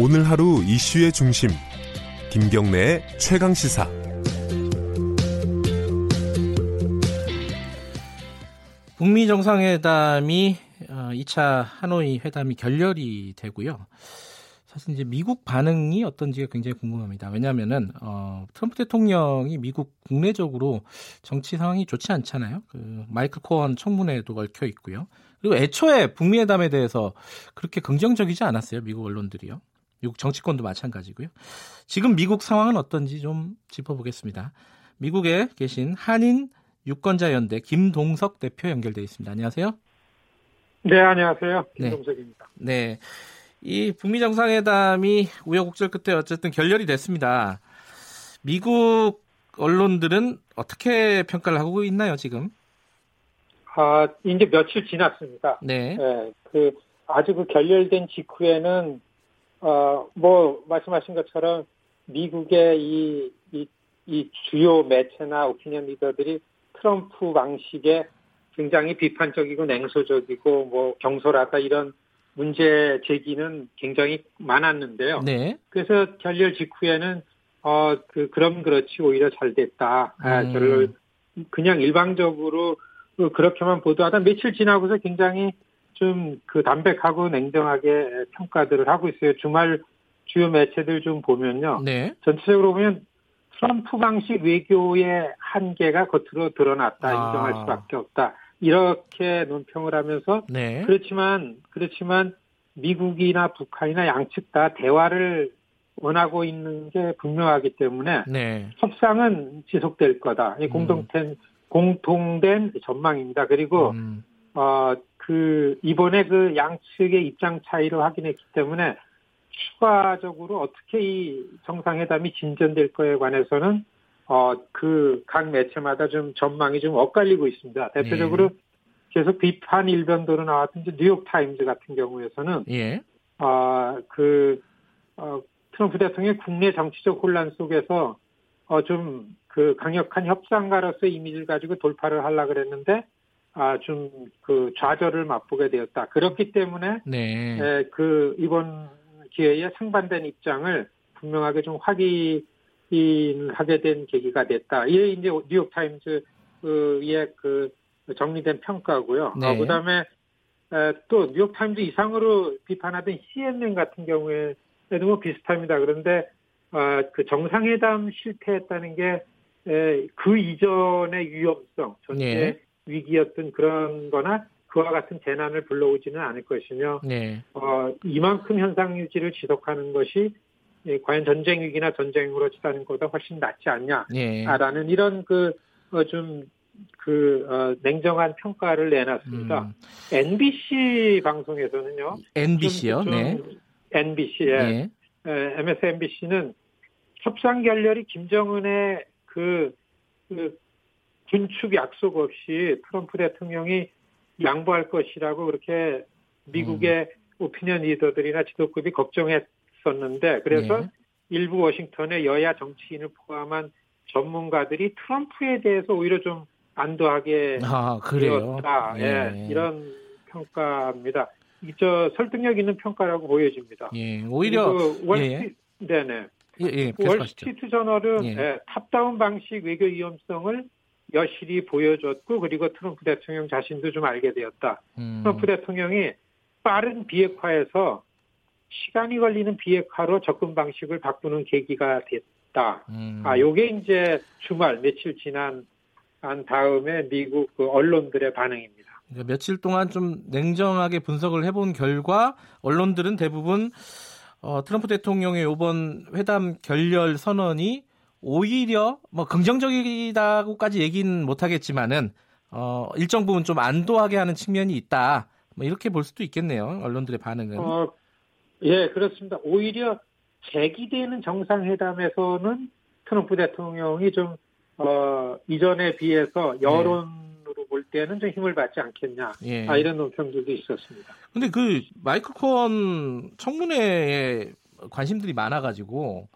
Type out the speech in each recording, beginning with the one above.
오늘 하루 이슈의 중심 김경래의 최강 시사 북미 정상회담이 2차 어, 하노이 회담이 결렬이 되고요. 사실 이제 미국 반응이 어떤지가 굉장히 궁금합니다. 왜냐하면은 어, 트럼프 대통령이 미국 국내적으로 정치 상황이 좋지 않잖아요. 그 마이클 코언 청문회도 얽혀 있고요. 그리고 애초에 북미 회담에 대해서 그렇게 긍정적이지 않았어요. 미국 언론들이요. 미국 정치권도 마찬가지고요. 지금 미국 상황은 어떤지 좀 짚어보겠습니다. 미국에 계신 한인 유권자연대 김동석 대표 연결돼 있습니다. 안녕하세요. 네, 안녕하세요. 네. 김동석입니다. 네. 네. 이 북미 정상회담이 우여곡절 끝에 어쨌든 결렬이 됐습니다. 미국 언론들은 어떻게 평가를 하고 있나요, 지금? 아, 이제 며칠 지났습니다. 네. 네. 그, 아주 그 결렬된 직후에는, 어, 뭐, 말씀하신 것처럼 미국의 이, 이, 이 주요 매체나 오피니언 리더들이 트럼프 방식에 굉장히 비판적이고 냉소적이고 뭐 경솔하다 이런 문제 제기는 굉장히 많았는데요. 네. 그래서 결렬 직후에는 어 그 그럼 그렇지 오히려 잘 됐다. 아, 음. 결론 그냥 일방적으로 그 그렇게만 보도하다 며칠 지나고서 굉장히 좀 그 담백하고 냉정하게 평가들을 하고 있어요. 주말 주요 매체들 좀 보면요. 네. 전체적으로 보면 트럼프 방식 외교의 한계가 겉으로 드러났다. 아. 인정할 수밖에 없다. 이렇게 논평을 하면서 네. 그렇지만 그렇지만 미국이나 북한이나 양측 다 대화를 원하고 있는 게 분명하기 때문에 네. 협상은 지속될 거다. 이 공동된 음. 공통된 전망입니다. 그리고 음. 어 그 이번에 그 양측의 입장 차이를 확인했기 때문에 추가적으로 어떻게 이 정상회담이 진전될 거에 관해서는 어, 그 각 매체마다 좀 전망이 좀 엇갈리고 있습니다. 대표적으로 예. 계속 비판 일변도로 나왔던 뉴욕 타임즈 같은 경우에서는 예. 어, 그 어, 트럼프 대통령의 국내 정치적 혼란 속에서 어, 좀 그 강력한 협상가로서의 이미지를 가지고 돌파를 하려 그랬는데 아, 좀 그 좌절을 맛보게 되었다. 그렇기 때문에 네. 에, 그 이번 기회에 상반된 입장을 분명하게 좀 확인 하게 된 계기가 됐다. 이게 이제 뉴욕 타임즈의 그 정리된 평가고요. 네. 어, 그다음에 또 뉴욕 타임즈 이상으로 비판하던 CNN 같은 경우에도 뭐 비슷합니다. 그런데 어, 그 정상회담 실패했다는 게 그 이전의 위험성, 전체 네. 위기였던 그런 거나 그와 같은 재난을 불러오지는 않을 것이며 네. 어, 이만큼 현상 유지를 지속하는 것이 예, 과연 전쟁 위기나 전쟁으로 치닫는 것보다 훨씬 낫지 않냐라는 예. 이런 그 좀그 그, 어, 냉정한 평가를 내놨습니다. 음. NBC 방송에서는요. NBC요, 좀, 좀 네. NBC에 네. MSNBC는 협상 결렬이 김정은의 그, 그 군축 약속 없이 트럼프 대통령이 양보할 것이라고 그렇게 미국의 음. 오피니언 리더들이나 지도급이 걱정했 있었는데 그래서 네. 일부 워싱턴의 여야 정치인을 포함한 전문가들이 트럼프에 대해서 오히려 좀 안도하게 아, 되었다. 예. 예, 이런 평가입니다. 저 설득력 있는 평가라고 보여집니다. 예, 오히려 월, 예. 네네. 예, 예, 월스트리트 저널은 예. 예, top-down 방식 외교 위험성을 여실히 보여줬고 그리고 트럼프 대통령 자신도 좀 알게 되었다. 음. 트럼프 대통령이 빠른 비핵화에서 시간이 걸리는 비핵화로 접근 방식을 바꾸는 계기가 됐다. 음. 아, 요게 이제 주말 며칠 지난 한 다음에 미국 그 언론들의 반응입니다. 그러니까 며칠 동안 좀 냉정하게 분석을 해본 결과 언론들은 대부분 어, 트럼프 대통령의 이번 회담 결렬 선언이 오히려 뭐 긍정적이다고까지 얘기는 못하겠지만은 어, 일정 부분 좀 안도하게 하는 측면이 있다. 뭐 이렇게 볼 수도 있겠네요. 언론들의 반응은. 어, 예, 그렇습니다. 오히려 제기되는 정상회담에서는 트럼프 대통령이 좀, 어, 이전에 비해서 여론으로 네. 볼 때는 좀 힘을 받지 않겠냐. 예. 아, 이런 논평들도 있었습니다. 근데 그 마이클 코언 청문회에 관심들이 많아가지고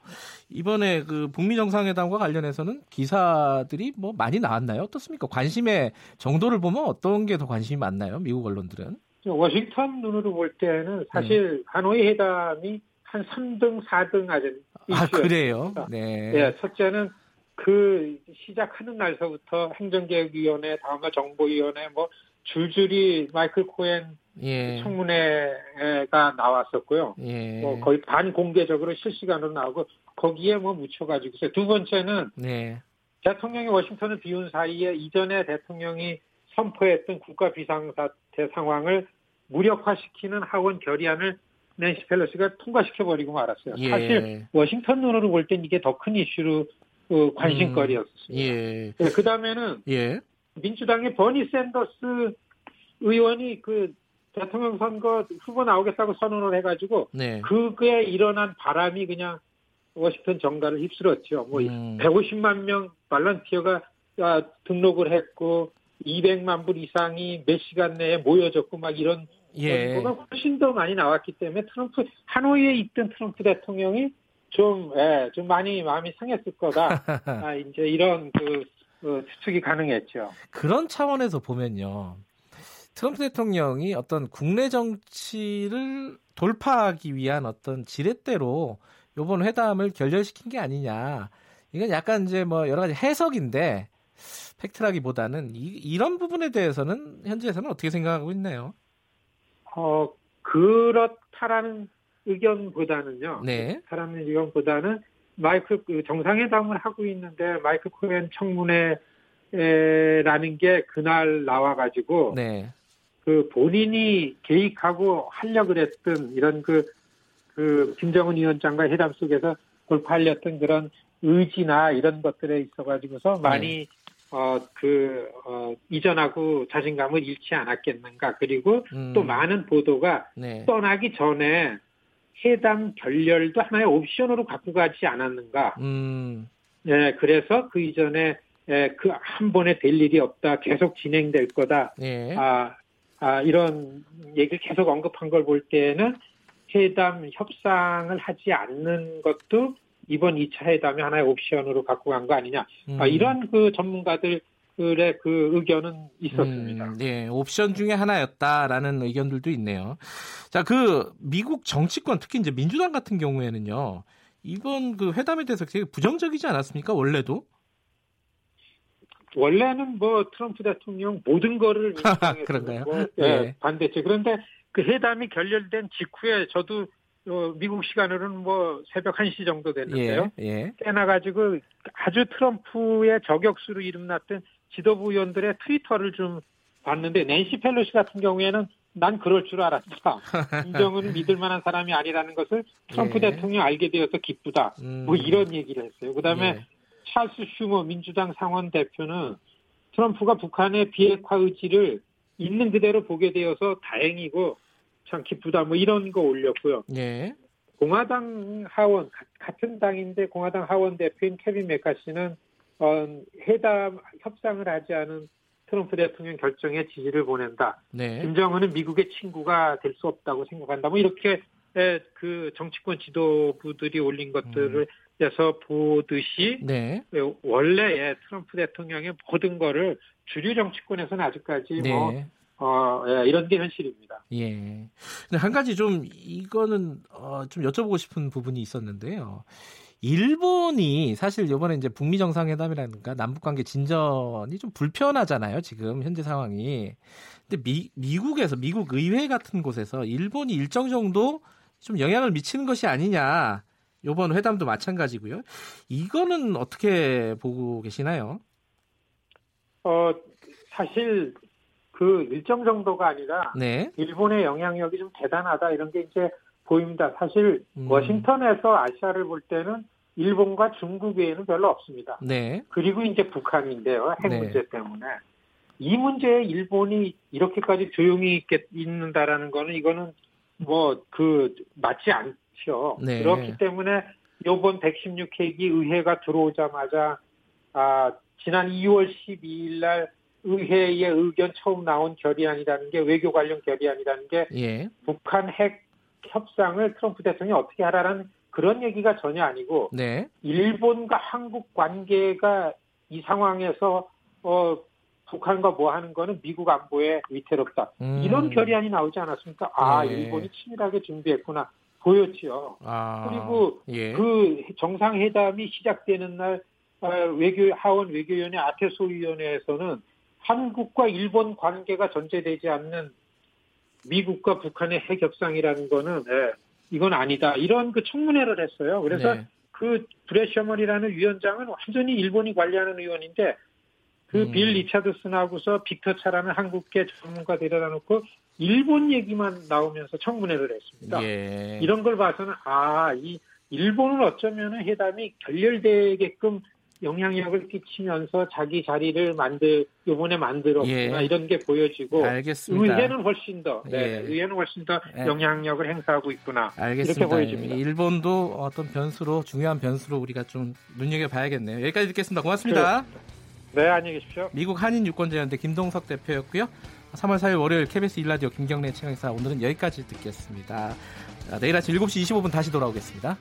이번에 그 북미 정상회담과 관련해서는 기사들이 뭐 많이 나왔나요? 어떻습니까? 관심의 정도를 보면 어떤 게 더 관심이 많나요? 미국 언론들은? 워싱턴 눈으로 볼 때는 사실 네. 하노이 회담이 한 3등, 4등 아주 아, 그래요? 네. 예, 첫째는 그 시작하는 날서부터 행정개혁위원회, 다음날 정보위원회, 뭐 줄줄이 마이클 코엔 예. 청문회가 나왔었고요. 예. 뭐 거의 반공개적으로 실시간으로 나오고 거기에 뭐 묻혀가지고서 두 번째는 네. 대통령이 워싱턴을 비운 사이에 이전에 대통령이 선포했던 국가 비상사태 상황을 무력화시키는 하원 결의안을 낸시 펠로시가 통과시켜버리고 말았어요. 예. 사실 워싱턴 눈으로 볼 땐 이게 더 큰 이슈로 어, 관심거리였습니다. 음. 예. 네, 그 다음에는 예. 민주당의 버니 샌더스 의원이 그 대통령 선거 후보 나오겠다고 선언을 해가지고 네. 그게 일어난 바람이 그냥 워싱턴 정가를 휩쓸었죠. 뭐 음. 150만 명 발런티어가 아, 등록을 했고 200만 불 이상이 몇 시간 내에 모여졌고 막 이런 예. 정보가 훨씬 더 많이 나왔기 때문에 트럼프 하노이에 있던 트럼프 대통령이 좀, 예, 좀 많이 마음이 상했을 거다. 아, 이제 이런 그, 그 추측이 가능했죠. 그런 차원에서 보면요. 트럼프 대통령이 어떤 국내 정치를 돌파하기 위한 어떤 지렛대로 이번 회담을 결렬시킨 게 아니냐. 이건 약간 이제 뭐 여러 가지 해석인데 팩트라기보다는 이, 런 부분에 대해서는 현지에서는 어떻게 생각하고 있나요? 어 그렇다라는 의견보다는요. 네. 그렇다라는 의견보다는 마이크 그 정상회담을 하고 있는데 마이크 코엔 청문회라는 게 그날 나와가지고 네. 그 본인이 계획하고 하려 그랬던 이런 그, 그 김정은 위원장과 회담 속에서 돌파하려던 그런 의지나 이런 것들에 있어가지고서 많이 네. 어, 그, 어, 이전하고 자신감을 잃지 않았겠는가. 그리고 음. 또 많은 보도가 네. 떠나기 전에 해당 결렬도 하나의 옵션으로 갖고 가지 않았는가. 음. 네, 그래서 그 이전에 예, 그한 번에 될 일이 없다. 계속 진행될 거다. 네. 아, 아, 이런 얘기를 계속 언급한 걸 볼 때는 회담 협상을 하지 않는 것도 이번 2차 회담의 하나의 옵션으로 갖고 간 거 아니냐. 음. 아, 이런 그 전문가들 의 그 의견은 있었습니다. 음, 네, 옵션 중에 하나였다라는 의견들도 있네요. 자, 그 미국 정치권 특히 이제 민주당 같은 경우에는요. 이번 그 회담에 대해서 되게 부정적이지 않았습니까? 원래도? 원래는 뭐 트럼프 대통령 모든 거를 그런가요? 뭐, 예, 네. 반대죠. 그런데 그 회담이 결렬된 직후에 저도 어, 미국 시간으로는 뭐 새벽 1시 정도 됐는데요. 예, 예. 깨나가지고 아주 트럼프의 저격수로 이름났던 지도부 의원들의 트위터를 좀 봤는데 낸시 펠로시 같은 경우에는 난 그럴 줄 알았다. 김정은은 믿을 만한 사람이 아니라는 것을 트럼프 예. 대통령이 알게 되어서 기쁘다. 음. 뭐 이런 얘기를 했어요. 그다음에 예. 찰스 슈머 민주당 상원 대표는 트럼프가 북한의 비핵화 의지를 있는 그대로 보게 되어서 다행이고 참 기쁘다 뭐 이런 거 올렸고요. 네. 공화당 하원 같은 당인데 공화당 하원 대표인 케빈 메카시는 어, 회담 협상을 하지 않은 트럼프 대통령 결정에 지지를 보낸다. 네. 김정은은 미국의 친구가 될 수 없다고 생각한다. 뭐 이렇게 그 정치권 지도부들이 올린 것들을 음. 에서 보듯이 네. 원래 트럼프 대통령의 모든 거를 주류 정치권에서는 아직까지 네. 뭐 어, 예, 이런 게 현실입니다. 예. 근데 한 가지 좀 이거는 어, 좀 여쭤보고 싶은 부분이 있었는데요. 일본이 사실 이번에 이제 북미 정상회담이라든가 남북 관계 진전이 좀 불편하잖아요. 지금 현재 상황이. 근데 미, 미국에서 미국 의회 같은 곳에서 일본이 일정 정도 좀 영향을 미치는 것이 아니냐. 요번 회담도 마찬가지고요. 이거는 어떻게 보고 계시나요? 어, 사실 그 일정 정도가 아니라 네. 일본의 영향력이 좀 대단하다 이런 게 이제 보입니다. 사실 음. 워싱턴에서 아시아를 볼 때는 일본과 중국 외에는 별로 없습니다. 네. 그리고 이제 북한인데요. 핵 네. 문제 때문에. 이 문제에 일본이 이렇게까지 조용히 있겠, 있는다라는 거는 이거는 뭐 그 맞지 않, 않죠. 네. 그렇기 때문에 요번 116회기 의회가 들어오자마자 아, 지난 2월 12일 날 의회의 의견 처음 나온 결의안이라는 게 외교 관련 결의안이라는 게 예. 북한 핵 협상을 트럼프 대통령이 어떻게 하라는 그런 얘기가 전혀 아니고 네. 일본과 한국 관계가 이 상황에서 어 북한과 뭐 하는 거는 미국 안보에 위태롭다. 음. 이런 결의안이 나오지 않았습니까? 아, 네. 일본이 치밀하게 준비했구나. 보였지요. 아, 그리고 예. 그 정상회담이 시작되는 날 어, 외교 하원 외교위원회 아테소위원회에서는 한국과 일본 관계가 전제되지 않는 미국과 북한의 핵 협상이라는 거는 예, 이건 아니다. 이런 그 청문회를 했어요. 그래서 네. 그 브레셔먼이라는 위원장은 완전히 일본이 관리하는 의원인데 그 음. 빌 리차드슨하고서 빅터 차라는 한국계 전문가 데려다 놓고 일본 얘기만 나오면서 청문회를 했습니다. 예. 이런 걸 봐서는 아, 이 일본은 어쩌면 회담이 결렬되게끔 영향력을 끼치면서 자기 자리를 만들 요번에 만들었구나 예. 이런 게 보여지고 알겠습니다. 의회는 훨씬 더 네, 예. 의회는 훨씬 더 예. 영향력을 행사하고 있구나 알겠습니다. 이렇게 보여집니다. 일본도 어떤 변수로 중요한 변수로 우리가 좀 눈여겨 봐야겠네요. 여기까지 듣겠습니다. 고맙습니다. 네 안녕히 계십시오. 미국 한인 유권자연대 김동석 대표였고요. 3월 4일 월요일 KBS 일라디오 김경래 최강사 오늘은 여기까지 듣겠습니다. 자, 내일 아침 7시 25분 다시 돌아오겠습니다.